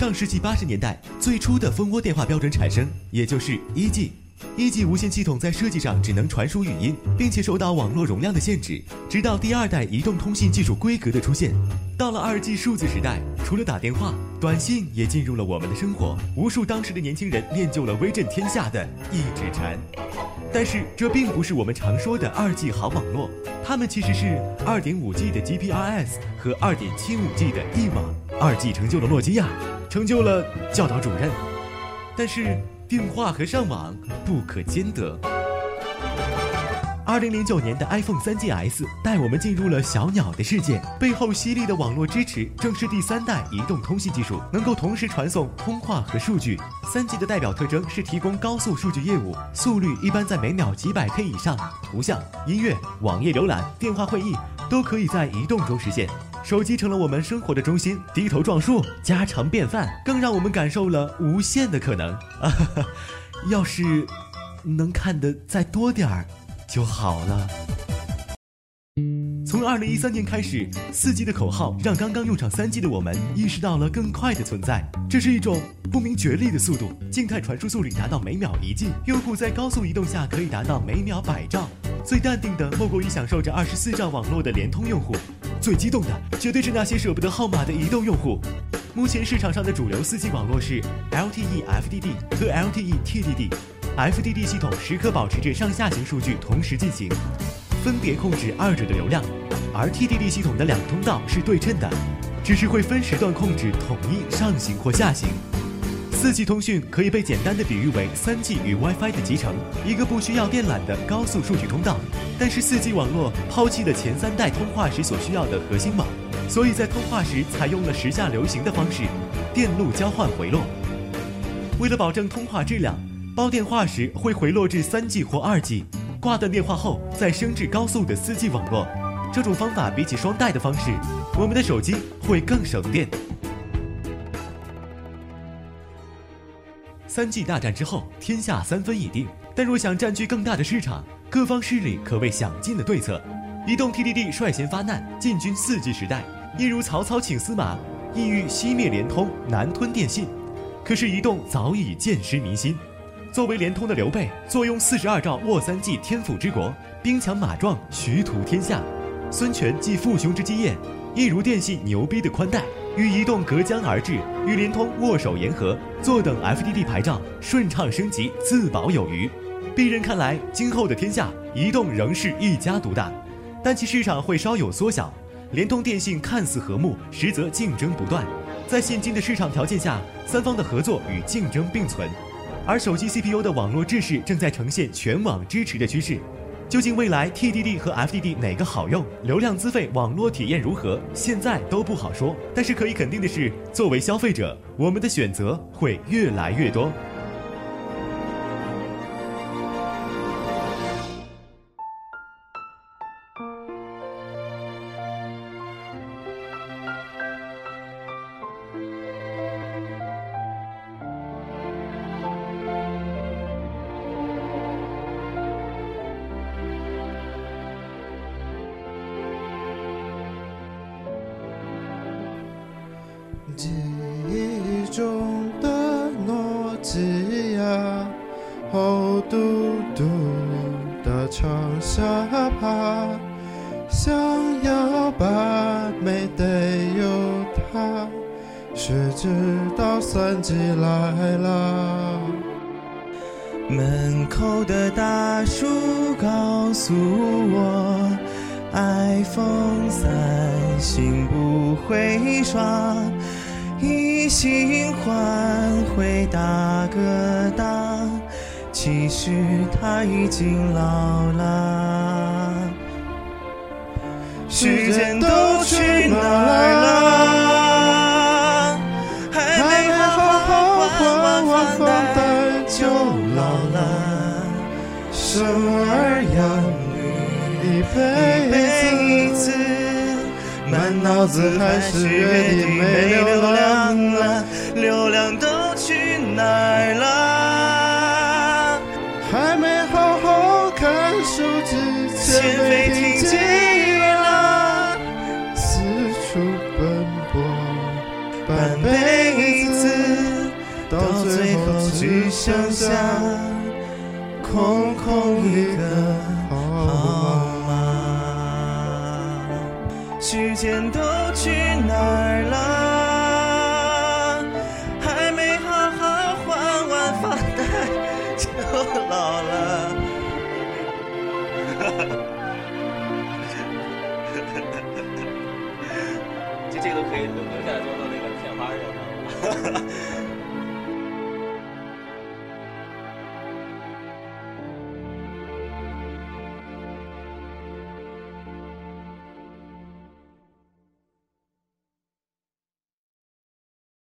上世纪八十年代，最初的蜂窝电话标准产生，也就是一 G。一 G 无线系统在设计上只能传输语音，并且受到网络容量的限制。直到第二代移动通信技术规格的出现，到了二 G 数字时代，除了打电话，短信也进入了我们的生活。无数当时的年轻人练就了威震天下的一指禅。但是这并不是我们常说的二 G 好网络，它们其实是二点五 G 的 GPRS 和二点七五 G 的 E 网。二 G 成就了诺基亚，成就了教导主任，但是。电话和上网不可兼得。二零零九年的 iPhone 三 GS 带我们进入了小鸟的世界，背后犀利的网络支持正是第三代移动通信技术，能够同时传送通话和数据。三 G 的代表特征是提供高速数据业务，速率一般在每秒几百 K 以上，图像、音乐、网页浏览、电话会议都可以在移动中实现。手机成了我们生活的中心，低头撞树，家常便饭，更让我们感受了无限的可能。啊，要是能看得再多点儿就好了。从二零一三年开始，四 G 的口号让刚刚用上三 G 的我们意识到了更快的存在。这是一种不明觉厉的速度，静态传输速率达到每秒一 G，用户在高速移动下可以达到每秒百兆。最淡定的莫过于享受着二十四兆网络的联通用户。最激动的绝对是那些舍不得号码的移动用户。目前市场上的主流 4G 网络是 LTE FDD 和 LTE TDD。FDD 系统时刻保持着上下行数据同时进行，分别控制二者的流量；而 TDD 系统的两个通道是对称的，只是会分时段控制统一上行或下行。四 G 通讯可以被简单的比喻为三 G 与 WiFi 的集成，一个不需要电缆的高速数据通道。但是四 G 网络抛弃了前三代通话时所需要的核心网，所以在通话时采用了时下流行的方式——电路交换回落。为了保证通话质量，煲电话时会回落至三 G 或二 G，挂断电话后再升至高速的四 G 网络。这种方法比起双待的方式，我们的手机会更省电。三 G 大战之后，天下三分已定。但若想占据更大的市场，各方势力可谓想尽了对策。移动 TDD 率先发难，进军四 G 时代。一如曹操请司马，意欲熄灭联通，南吞电信。可是移动早已见失民心。作为联通的刘备，坐拥四十二兆沃三 G 天府之国，兵强马壮，徐图天下。孙权继父兄之基业，一如电信牛逼的宽带。与移动隔江而治，与联通握手言和，坐等 FDD 牌照，顺畅升级，自保有余。鄙人看来，今后的天下，移动仍是一家独大，但其市场会稍有缩小。联通、电信看似和睦，实则竞争不断。在现今的市场条件下，三方的合作与竞争并存，而手机 CPU 的网络制式正在呈现全网支持的趋势。究竟未来 TDD 和 FDD 哪个好用？流量资费、网络体验如何？现在都不好说。但是可以肯定的是，作为消费者，我们的选择会越来越多。诺基亚，厚嘟嘟的长下巴，想要把美得有它，谁知道算计来了。门口的大叔告诉我，iPhone 三新不会刷。一心换回大哥大，其实他已经老了。时间都去哪儿了？还没好好还完房贷就老了。生儿养女一辈。脑子还是原地没流量了，流量都去哪儿了？还没好好看手机，钱被停机了，四处奔波，半辈。子，到最后只剩下空空一个号码。时间都去哪